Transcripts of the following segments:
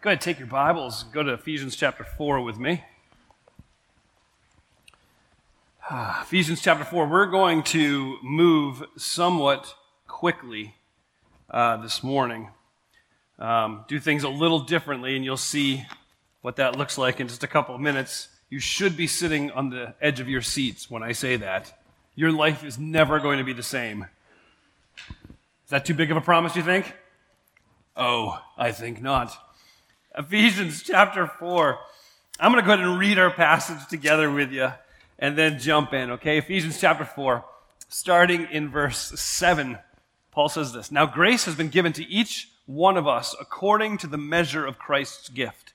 Go ahead, take your Bibles, go to Ephesians chapter 4 with me. Ephesians chapter 4, we're going to move somewhat quickly uh, this morning. Um, do things a little differently, and you'll see what that looks like in just a couple of minutes. You should be sitting on the edge of your seats when I say that. Your life is never going to be the same. Is that too big of a promise, you think? Oh, I think not. Ephesians chapter 4. I'm going to go ahead and read our passage together with you and then jump in, okay? Ephesians chapter 4, starting in verse 7. Paul says this Now grace has been given to each one of us according to the measure of Christ's gift.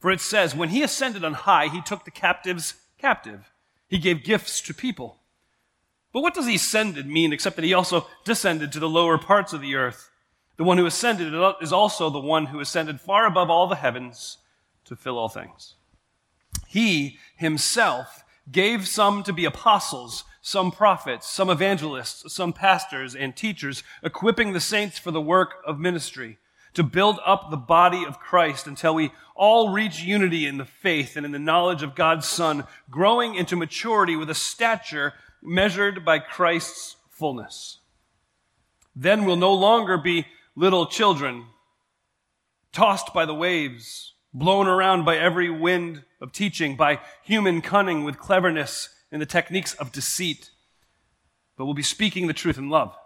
For it says, When he ascended on high, he took the captives captive, he gave gifts to people. But what does he ascended mean except that he also descended to the lower parts of the earth? The one who ascended is also the one who ascended far above all the heavens to fill all things. He himself gave some to be apostles, some prophets, some evangelists, some pastors and teachers, equipping the saints for the work of ministry, to build up the body of Christ until we all reach unity in the faith and in the knowledge of God's Son, growing into maturity with a stature measured by Christ's fullness. Then we'll no longer be little children, tossed by the waves, blown around by every wind of teaching, by human cunning with cleverness and the techniques of deceit. But we'll be speaking the truth in love.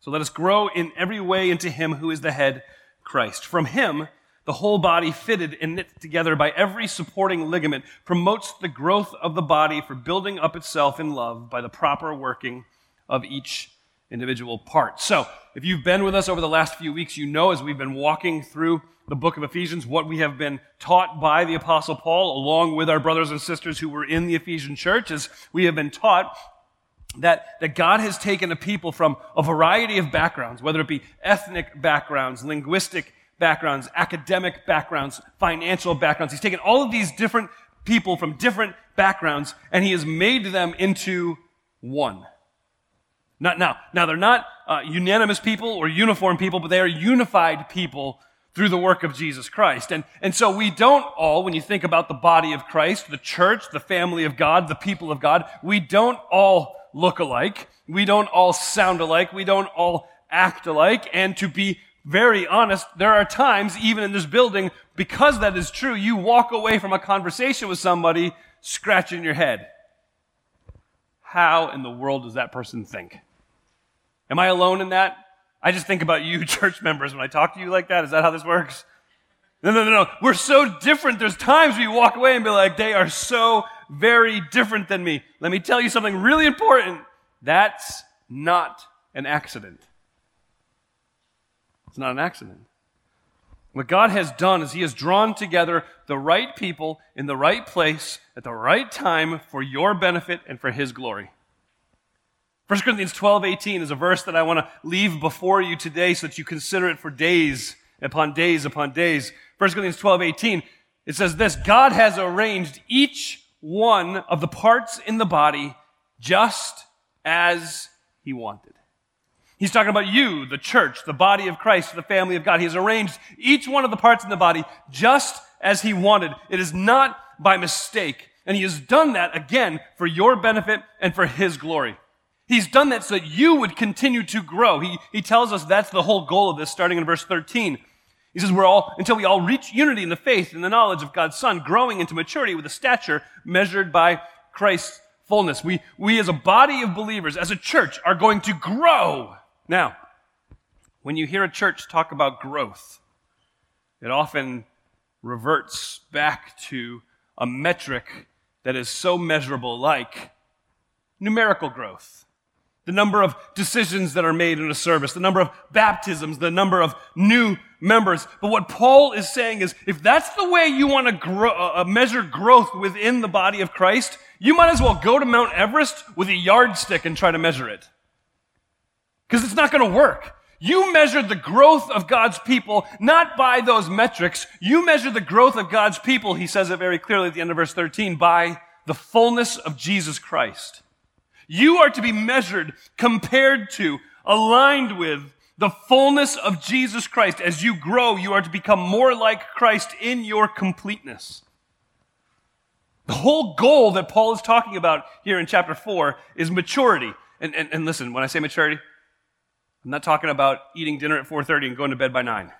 So let us grow in every way into Him who is the head, Christ. From Him, the whole body, fitted and knit together by every supporting ligament, promotes the growth of the body for building up itself in love by the proper working of each individual part. So, if you've been with us over the last few weeks, you know as we've been walking through the book of Ephesians, what we have been taught by the Apostle Paul, along with our brothers and sisters who were in the Ephesian church, is we have been taught that, that God has taken a people from a variety of backgrounds, whether it be ethnic backgrounds, linguistic backgrounds, academic backgrounds, financial backgrounds. He's taken all of these different people from different backgrounds and he has made them into one. Not, now, now they're not uh, unanimous people or uniform people, but they are unified people through the work of Jesus Christ. And, and so we don't all, when you think about the body of Christ, the church, the family of God, the people of God, we don't all look alike. We don't all sound alike. We don't all act alike. And to be very honest, there are times, even in this building, because that is true, you walk away from a conversation with somebody scratching your head. How in the world does that person think? Am I alone in that? I just think about you, church members, when I talk to you like that. Is that how this works? No, no, no, no. We're so different. There's times we walk away and be like, they are so very different than me. Let me tell you something really important. That's not an accident. It's not an accident. What God has done is He has drawn together the right people in the right place at the right time for your benefit and for His glory. 1 Corinthians 12, 18 is a verse that I want to leave before you today so that you consider it for days upon days upon days. 1 Corinthians 12, 18, it says this, God has arranged each one of the parts in the body just as he wanted. He's talking about you, the church, the body of Christ, the family of God. He has arranged each one of the parts in the body just as he wanted. It is not by mistake. And he has done that again for your benefit and for his glory. He's done that so that you would continue to grow. He, he tells us that's the whole goal of this, starting in verse 13. He says, We're all, until we all reach unity in the faith and the knowledge of God's Son, growing into maturity with a stature measured by Christ's fullness. We, we as a body of believers, as a church, are going to grow. Now, when you hear a church talk about growth, it often reverts back to a metric that is so measurable, like numerical growth the number of decisions that are made in a service, the number of baptisms, the number of new members. But what Paul is saying is, if that's the way you want to grow, uh, measure growth within the body of Christ, you might as well go to Mount Everest with a yardstick and try to measure it. Because it's not going to work. You measure the growth of God's people not by those metrics. You measure the growth of God's people, he says it very clearly at the end of verse 13, by the fullness of Jesus Christ. You are to be measured, compared to, aligned with The fullness of Jesus Christ. As you grow, you are to become more like Christ in your completeness. The whole goal that Paul is talking about here in chapter 4 is maturity. And, and, and listen, when I say maturity, I'm not talking about eating dinner at 4.30 and going to bed by 9.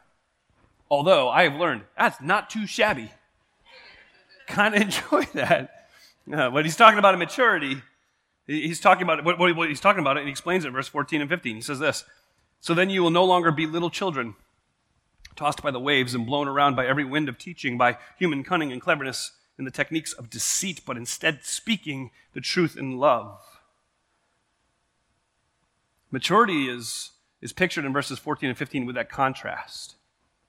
Although I have learned that's not too shabby. kind of enjoy that. Uh, but he's talking about a maturity. He's talking about what, what, he's talking about it, and he explains it in verse 14 and 15. He says this So then you will no longer be little children, tossed by the waves and blown around by every wind of teaching, by human cunning and cleverness and the techniques of deceit, but instead speaking the truth in love. Maturity is, is pictured in verses 14 and 15 with that contrast.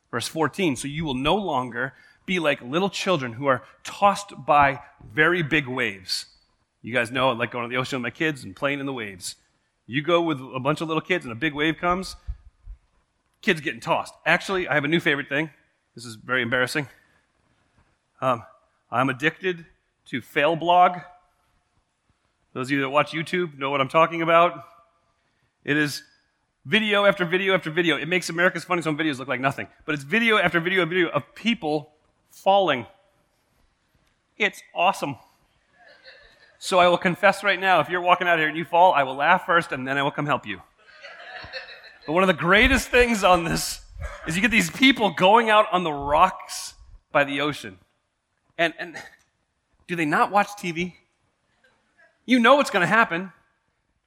Verse 14, so you will no longer be like little children who are tossed by very big waves. You guys know I like going to the ocean with my kids and playing in the waves. You go with a bunch of little kids and a big wave comes, kids getting tossed. Actually, I have a new favorite thing. This is very embarrassing. Um, I'm addicted to fail blog. Those of you that watch YouTube know what I'm talking about. It is video after video after video. It makes America's Funniest Home Videos look like nothing. But it's video after video after video of people falling. It's awesome. So I will confess right now if you're walking out here and you fall, I will laugh first and then I will come help you. But one of the greatest things on this is you get these people going out on the rocks by the ocean. And, and do they not watch TV? You know what's going to happen.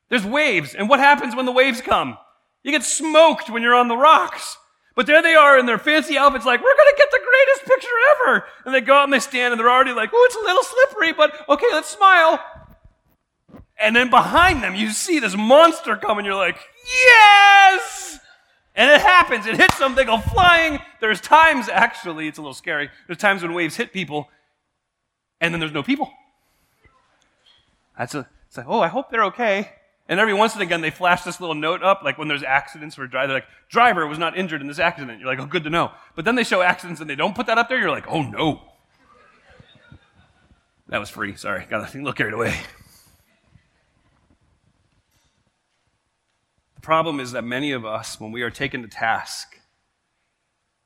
There's waves. And what happens when the waves come? You get smoked when you're on the rocks. But there they are in their fancy outfits, like, we're going to get the greatest picture ever. And they go out and they stand and they're already like, oh, it's a little slippery, but okay, let's smile. And then behind them, you see this monster come and you're like, yes! And it happens. It hits them. They go flying. There's times, actually, it's a little scary. There's times when waves hit people and then there's no people. That's a, it's like, oh, I hope they're okay. And every once and again, they flash this little note up, like when there's accidents for driver, like, driver was not injured in this accident. You're like, oh, good to know. But then they show accidents and they don't put that up there. You're like, oh, no. That was free. Sorry. Got a little carried away. The problem is that many of us, when we are taken to task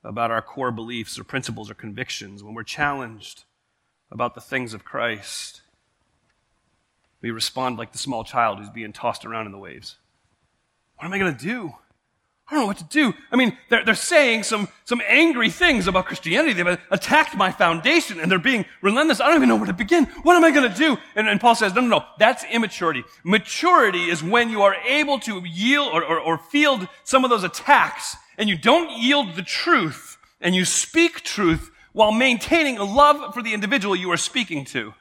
about our core beliefs or principles or convictions, when we're challenged about the things of Christ, we respond like the small child who's being tossed around in the waves. What am I going to do? I don't know what to do. I mean, they're, they're saying some, some angry things about Christianity. They've attacked my foundation and they're being relentless. I don't even know where to begin. What am I going to do? And, and Paul says, no, no, no. That's immaturity. Maturity is when you are able to yield or, or, or field some of those attacks and you don't yield the truth and you speak truth while maintaining a love for the individual you are speaking to.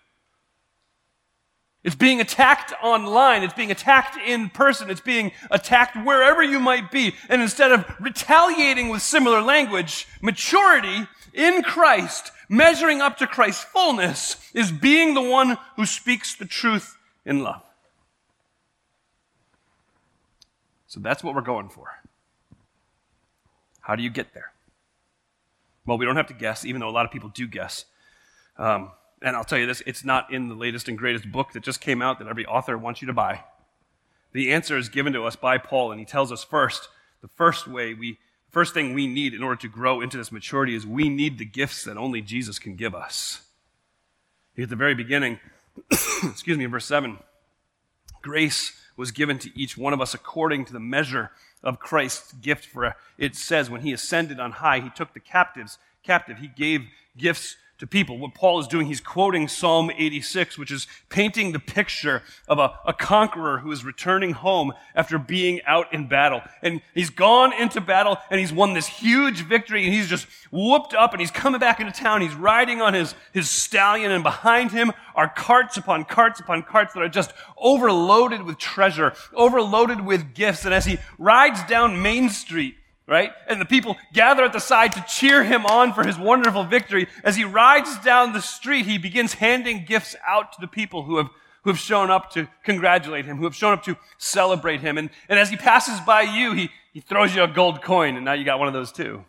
It's being attacked online. It's being attacked in person. It's being attacked wherever you might be. And instead of retaliating with similar language, maturity in Christ, measuring up to Christ's fullness, is being the one who speaks the truth in love. So that's what we're going for. How do you get there? Well, we don't have to guess, even though a lot of people do guess. Um, and I'll tell you this it's not in the latest and greatest book that just came out that every author wants you to buy. The answer is given to us by Paul, and he tells us first the first way we, first thing we need in order to grow into this maturity is we need the gifts that only Jesus can give us. At the very beginning, excuse me, in verse 7, grace was given to each one of us according to the measure of Christ's gift. For it says, when he ascended on high, he took the captives captive. He gave gifts to people. What Paul is doing, he's quoting Psalm 86, which is painting the picture of a, a, conqueror who is returning home after being out in battle. And he's gone into battle and he's won this huge victory and he's just whooped up and he's coming back into town. He's riding on his, his stallion and behind him are carts upon carts upon carts that are just overloaded with treasure, overloaded with gifts. And as he rides down Main Street, right? And the people gather at the side to cheer him on for his wonderful victory. As he rides down the street, he begins handing gifts out to the people who have, who have shown up to congratulate him, who have shown up to celebrate him. And, and as he passes by you, he, he throws you a gold coin, and now you got one of those too.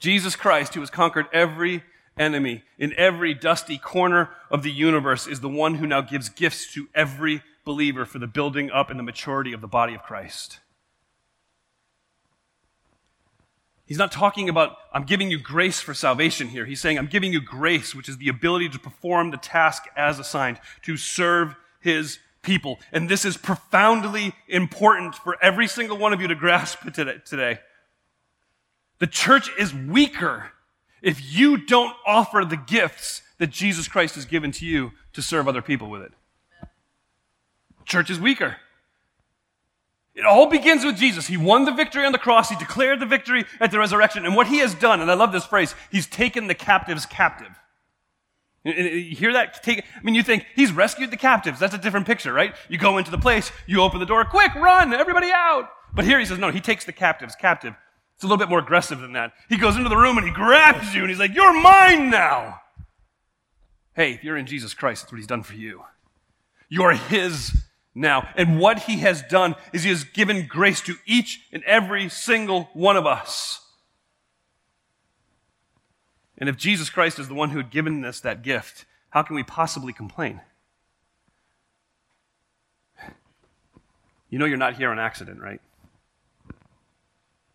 Jesus Christ, who has conquered every enemy in every dusty corner of the universe, is the one who now gives gifts to every believer for the building up and the maturity of the body of Christ. He's not talking about, I'm giving you grace for salvation here. He's saying, I'm giving you grace, which is the ability to perform the task as assigned, to serve his people. And this is profoundly important for every single one of you to grasp today. The church is weaker if you don't offer the gifts that Jesus Christ has given to you to serve other people with it. Church is weaker. It all begins with Jesus. He won the victory on the cross. He declared the victory at the resurrection. And what he has done, and I love this phrase, he's taken the captives captive. You hear that? Take, I mean, you think he's rescued the captives. That's a different picture, right? You go into the place, you open the door, quick, run, everybody out. But here he says, no, he takes the captives captive. It's a little bit more aggressive than that. He goes into the room and he grabs you and he's like, you're mine now. Hey, if you're in Jesus Christ, that's what he's done for you. You're his now. And what he has done is he has given grace to each and every single one of us. And if Jesus Christ is the one who had given us that gift, how can we possibly complain? You know you're not here on accident, right?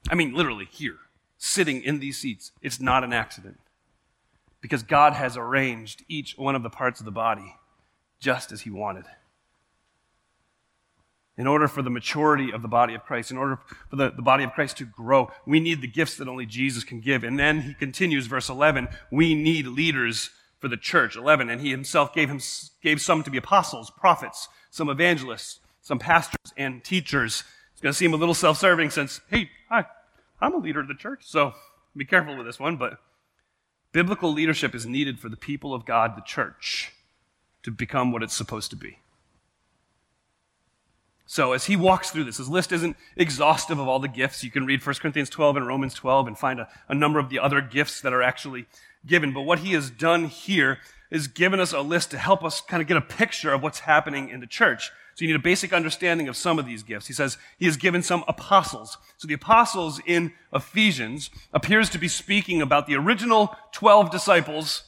I mean, literally here, sitting in these seats. It's not an accident. Because God has arranged each one of the parts of the body just as He wanted in order for the maturity of the body of Christ, in order for the, the body of Christ to grow, we need the gifts that only Jesus can give. And then he continues, verse 11, we need leaders for the church. 11, and he himself gave, him, gave some to be apostles, prophets, some evangelists, some pastors, and teachers. It's going to seem a little self serving since, hey, hi, I'm a leader of the church, so be careful with this one, but biblical leadership is needed for the people of God, the church, to become what it's supposed to be. So as he walks through this, his list isn't exhaustive of all the gifts. You can read 1 Corinthians 12 and Romans 12 and find a, a number of the other gifts that are actually given. But what he has done here is given us a list to help us kind of get a picture of what's happening in the church. So you need a basic understanding of some of these gifts. He says he has given some apostles. So the apostles in Ephesians appears to be speaking about the original 12 disciples,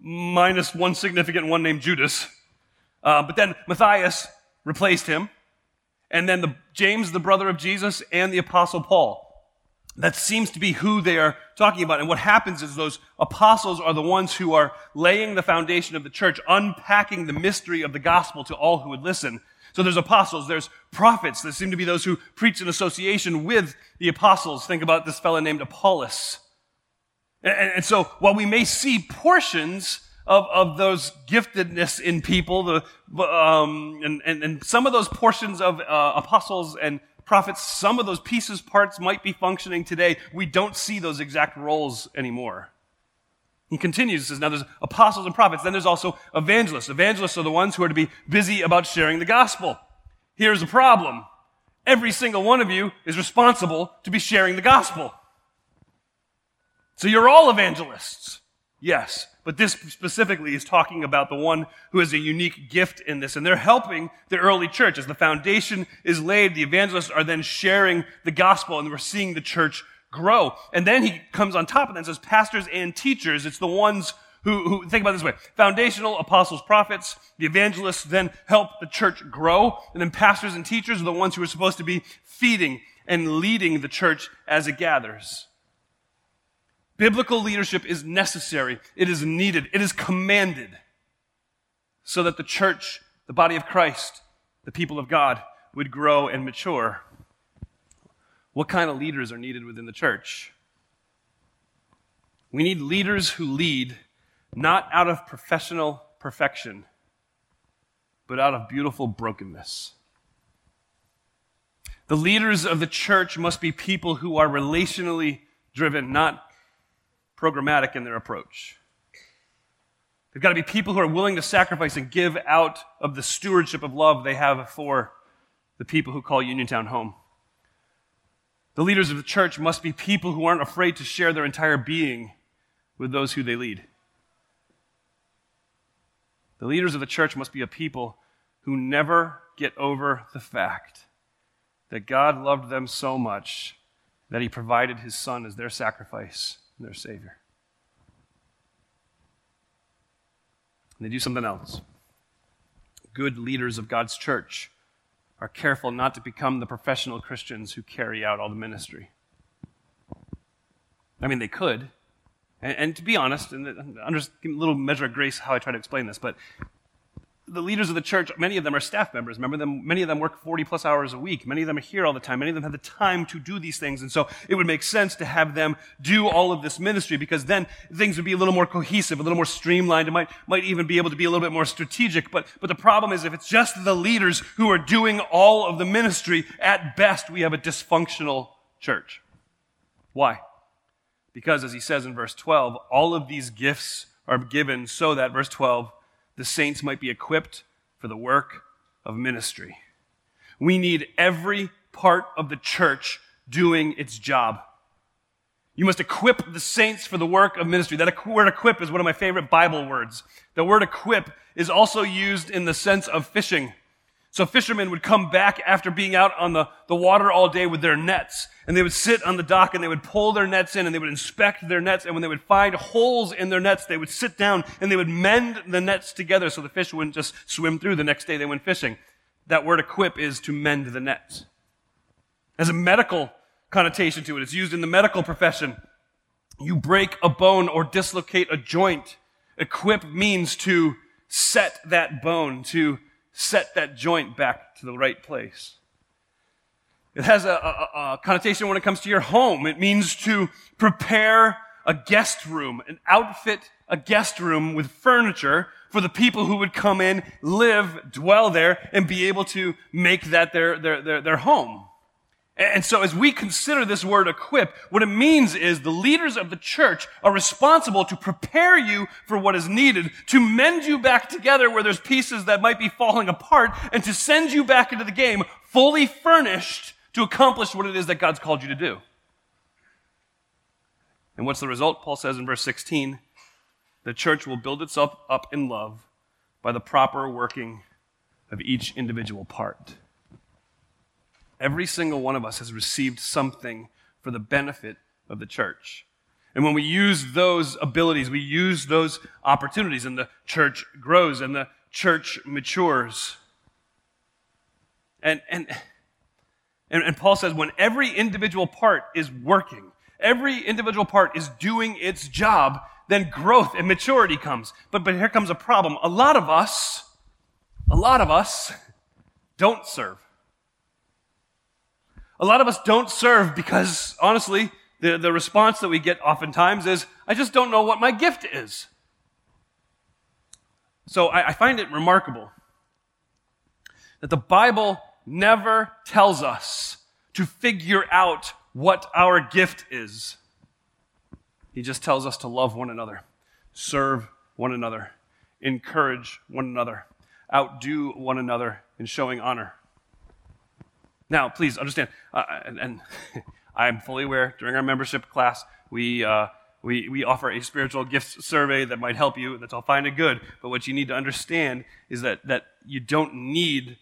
minus one significant one named Judas. Uh, but then Matthias replaced him and then the, James, the brother of Jesus, and the apostle Paul. That seems to be who they are talking about. And what happens is those apostles are the ones who are laying the foundation of the church, unpacking the mystery of the gospel to all who would listen. So there's apostles, there's prophets. There seem to be those who preach in association with the apostles. Think about this fellow named Apollos. And, and so while we may see portions of, of those giftedness in people, the, um, and, and, and some of those portions of uh, apostles and prophets, some of those pieces, parts might be functioning today. We don't see those exact roles anymore. He continues, says, now there's apostles and prophets, then there's also evangelists. Evangelists are the ones who are to be busy about sharing the gospel. Here's the problem. Every single one of you is responsible to be sharing the gospel. So you're all evangelists. Yes. But this specifically is talking about the one who has a unique gift in this. And they're helping the early church. As the foundation is laid, the evangelists are then sharing the gospel and we're seeing the church grow. And then he comes on top of that and says, pastors and teachers, it's the ones who, who think about this way. Foundational apostles, prophets, the evangelists then help the church grow. And then pastors and teachers are the ones who are supposed to be feeding and leading the church as it gathers. Biblical leadership is necessary, it is needed, it is commanded so that the church, the body of Christ, the people of God would grow and mature. What kind of leaders are needed within the church? We need leaders who lead not out of professional perfection, but out of beautiful brokenness. The leaders of the church must be people who are relationally driven, not programmatic in their approach. They've got to be people who are willing to sacrifice and give out of the stewardship of love they have for the people who call Uniontown home. The leaders of the church must be people who aren't afraid to share their entire being with those who they lead. The leaders of the church must be a people who never get over the fact that God loved them so much that he provided his son as their sacrifice their Savior. And they do something else good leaders of God's church are careful not to become the professional Christians who carry out all the ministry. I mean, they could. And, and to be honest, and under a little measure of grace how I try to explain this, but the leaders of the church, many of them are staff members. Remember them, many of them work 40 plus hours a week. Many of them are here all the time. Many of them have the time to do these things. And so it would make sense to have them do all of this ministry because then things would be a little more cohesive, a little more streamlined. It might, might even be able to be a little bit more strategic. But, but the problem is if it's just the leaders who are doing all of the ministry, at best we have a dysfunctional church. Why? Because as he says in verse 12, all of these gifts are given so that, verse 12, the saints might be equipped for the work of ministry. We need every part of the church doing its job. You must equip the saints for the work of ministry. That word equip is one of my favorite Bible words. The word equip is also used in the sense of fishing. So fishermen would come back after being out on the, the water all day with their nets, and they would sit on the dock and they would pull their nets in and they would inspect their nets, and when they would find holes in their nets, they would sit down and they would mend the nets together so the fish wouldn't just swim through the next day they went fishing. That word equip is to mend the nets. As a medical connotation to it, it's used in the medical profession. You break a bone or dislocate a joint. Equip means to set that bone, to set that joint back to the right place. It has a, a, a, connotation when it comes to your home. It means to prepare a guest room, an outfit a guest room with furniture for the people who would come in, live, dwell there, and be able to make that their, their, their, their home. And so as we consider this word equip, what it means is the leaders of the church are responsible to prepare you for what is needed, to mend you back together where there's pieces that might be falling apart, and to send you back into the game fully furnished to accomplish what it is that God's called you to do. And what's the result? Paul says in verse 16, the church will build itself up in love by the proper working of each individual part. Every single one of us has received something for the benefit of the church. And when we use those abilities, we use those opportunities, and the church grows and the church matures. And, and, and, and Paul says when every individual part is working, every individual part is doing its job, then growth and maturity comes. But, but here comes a problem. A lot of us, a lot of us don't serve. A lot of us don't serve because, honestly, the, the response that we get oftentimes is, I just don't know what my gift is. So I, I find it remarkable that the Bible never tells us to figure out what our gift is. He just tells us to love one another, serve one another, encourage one another, outdo one another in showing honor. Now, please understand, uh, and, and I'm fully aware during our membership class, we, uh, we, we offer a spiritual gifts survey that might help you. And that's all fine and good. But what you need to understand is that, that you don't need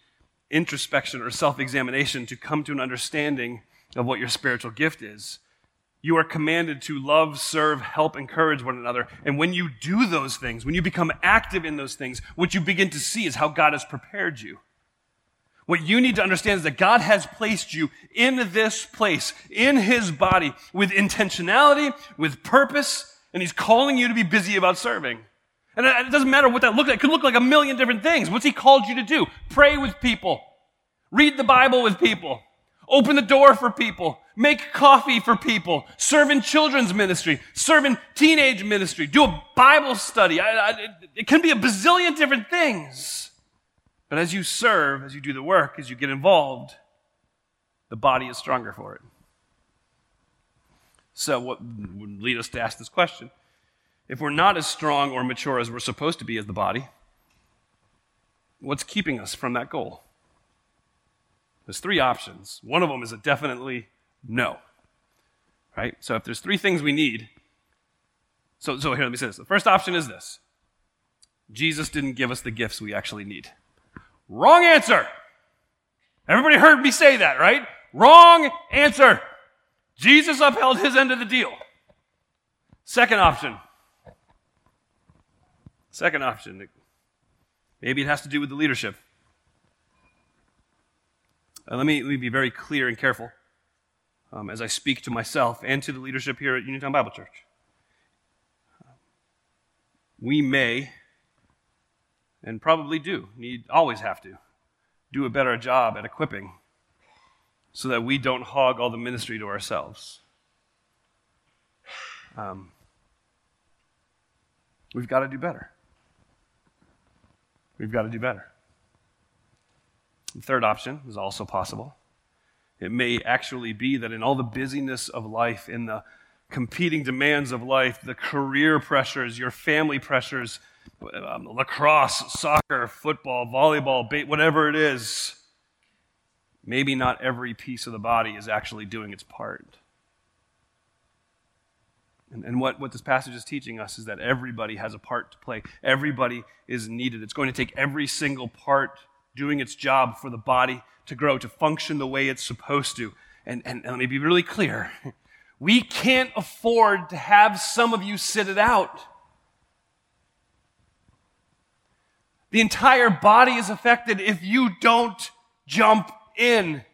introspection or self examination to come to an understanding of what your spiritual gift is. You are commanded to love, serve, help, encourage one another. And when you do those things, when you become active in those things, what you begin to see is how God has prepared you. What you need to understand is that God has placed you in this place, in His body, with intentionality, with purpose, and He's calling you to be busy about serving. And it doesn't matter what that looks like. It could look like a million different things. What's He called you to do? Pray with people. Read the Bible with people. Open the door for people. Make coffee for people. Serve in children's ministry. Serve in teenage ministry. Do a Bible study. I, I, it can be a bazillion different things. But as you serve, as you do the work, as you get involved, the body is stronger for it. So, what would lead us to ask this question? If we're not as strong or mature as we're supposed to be as the body, what's keeping us from that goal? There's three options. One of them is a definitely no. Right? So, if there's three things we need, so, so here, let me say this. The first option is this Jesus didn't give us the gifts we actually need. Wrong answer. Everybody heard me say that, right? Wrong answer. Jesus upheld his end of the deal. Second option. Second option. Maybe it has to do with the leadership. Uh, let, me, let me be very clear and careful um, as I speak to myself and to the leadership here at Uniontown Bible Church. We may, and probably do, need, always have to, do a better job at equipping so that we don't hog all the ministry to ourselves. Um, we've got to do better. We've got to do better. The third option is also possible. It may actually be that in all the busyness of life, in the competing demands of life, the career pressures, your family pressures, um, lacrosse, soccer, football, volleyball, bait, whatever it is, maybe not every piece of the body is actually doing its part. And, and what, what this passage is teaching us is that everybody has a part to play. Everybody is needed. It's going to take every single part doing its job for the body to grow, to function the way it's supposed to. And, and, and let me be really clear we can't afford to have some of you sit it out. The entire body is affected if you don't jump in.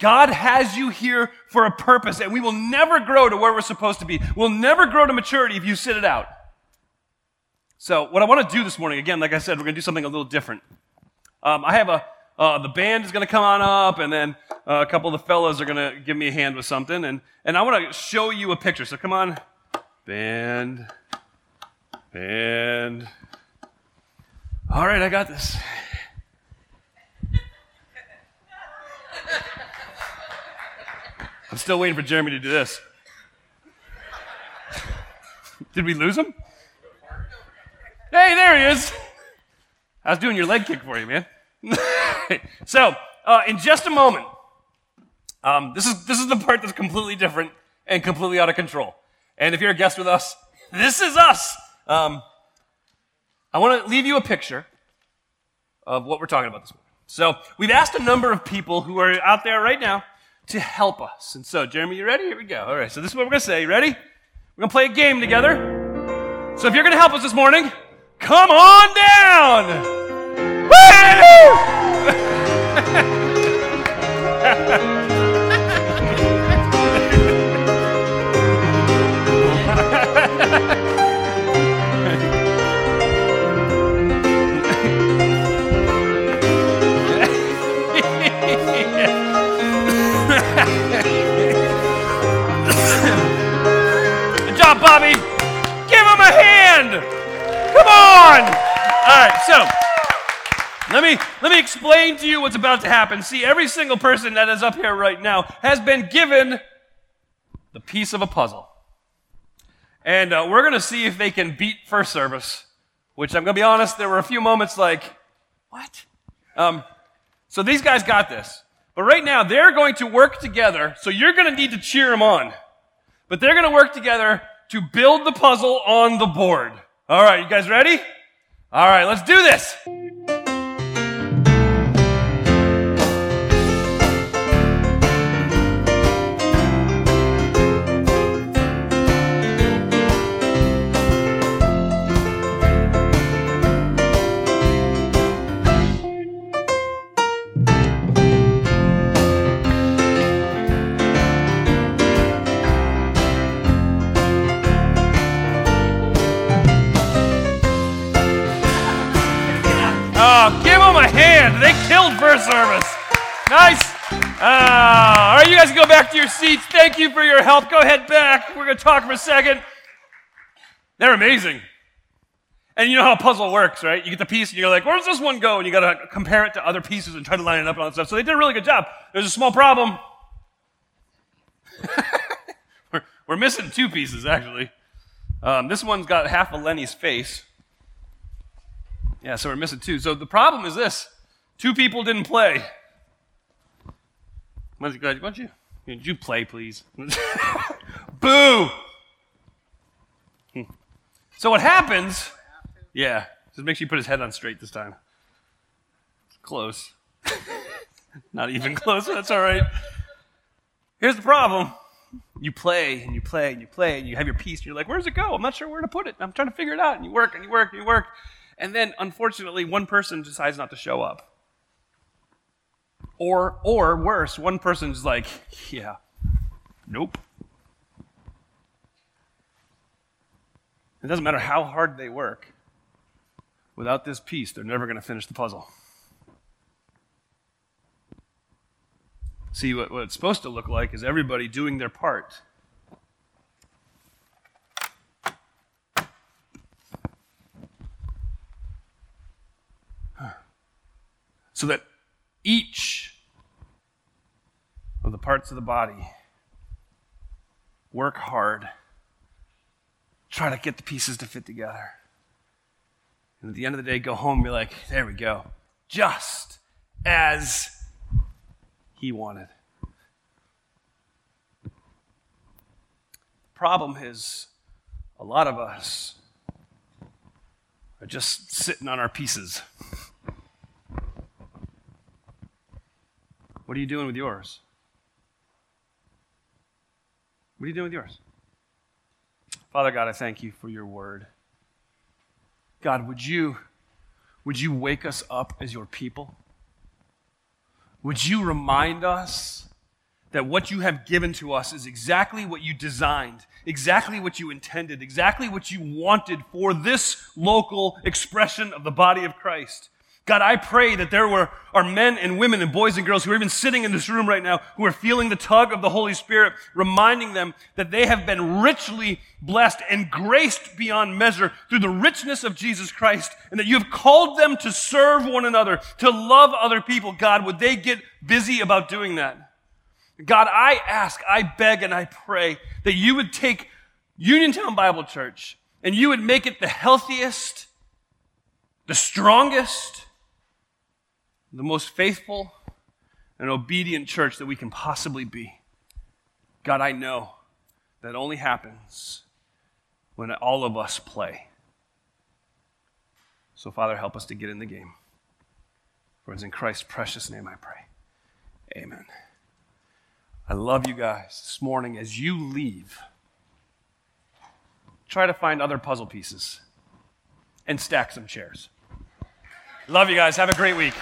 God has you here for a purpose, and we will never grow to where we're supposed to be. We'll never grow to maturity if you sit it out. So, what I want to do this morning, again, like I said, we're going to do something a little different. Um, I have a, uh, the band is going to come on up, and then uh, a couple of the fellows are going to give me a hand with something. And, and I want to show you a picture. So, come on. Band. Band. All right, I got this. I'm still waiting for Jeremy to do this. Did we lose him? Hey, there he is. I was doing your leg kick for you, man. so, uh, in just a moment, um, this is this is the part that's completely different and completely out of control. And if you're a guest with us, this is us. Um, I want to leave you a picture of what we're talking about this morning. So, we've asked a number of people who are out there right now to help us. And so, Jeremy, you ready? Here we go. All right, so this is what we're going to say. You ready? We're going to play a game together. So, if you're going to help us this morning, come on down. Good let me, explain to you what's about to happen. See, every single person that is up here right now has been given the piece of a puzzle. And uh, we're going to see if they can beat first service, which I'm going to be honest, there were a few moments like, what? Um, so these guys got this. But right now, they're going to work together, so you're going to need to cheer them on. But they're going to work together to build the puzzle on the board. All right, you guys ready? All right, let's do this. First service. Nice. Uh, all right, you guys go back to your seats. Thank you for your help. Go ahead back. We're going to talk for a second. They're amazing. And you know how a puzzle works, right? You get the piece and you're like, where does this one go? And you got to compare it to other pieces and try to line it up and all that stuff. So they did a really good job. There's a small problem. we're, we're, missing two pieces, actually. Um, this one's got half of Lenny's face. Yeah, so we're missing two. So the problem is this Two people didn't play. Why don't you? Would you play, please? Boo! So what happens? Yeah, just make sure you put his head on straight this time. Close. Not even close. That's all right. Here's the problem. You play and you play and you play and you have your piece and you're like, where's it go? I'm not sure where to put it. I'm trying to figure it out. And you work and you work and you work. And then, unfortunately, one person decides not to show up. Or, or worse, one person's like, yeah, nope. It doesn't matter how hard they work. Without this piece, they're never going to finish the puzzle. See, what, what it's supposed to look like is everybody doing their part. So that each of the parts of the body work hard, try to get the pieces to fit together. And at the end of the day, go home and be like, there we go. Just as he wanted. The problem is, a lot of us are just sitting on our pieces. What are you doing with yours? What are you doing with yours? Father God, I thank you for your word. God, would you, would you wake us up as your people? Would you remind us that what you have given to us is exactly what you designed, exactly what you intended, exactly what you wanted for this local expression of the body of Christ? God, I pray that there were, are men and women and boys and girls who are even sitting in this room right now who are feeling the tug of the Holy Spirit, reminding them that they have been richly blessed and graced beyond measure through the richness of Jesus Christ, and that you have called them to serve one another, to love other people. God, would they get busy about doing that? God, I ask, I beg, and I pray that you would take Uniontown Bible Church and you would make it the healthiest, the strongest, the most faithful and obedient church that we can possibly be. God, I know that only happens when all of us play. So, Father, help us to get in the game. For it's in Christ's precious name I pray. Amen. I love you guys this morning as you leave. Try to find other puzzle pieces and stack some chairs. Love you guys. Have a great week.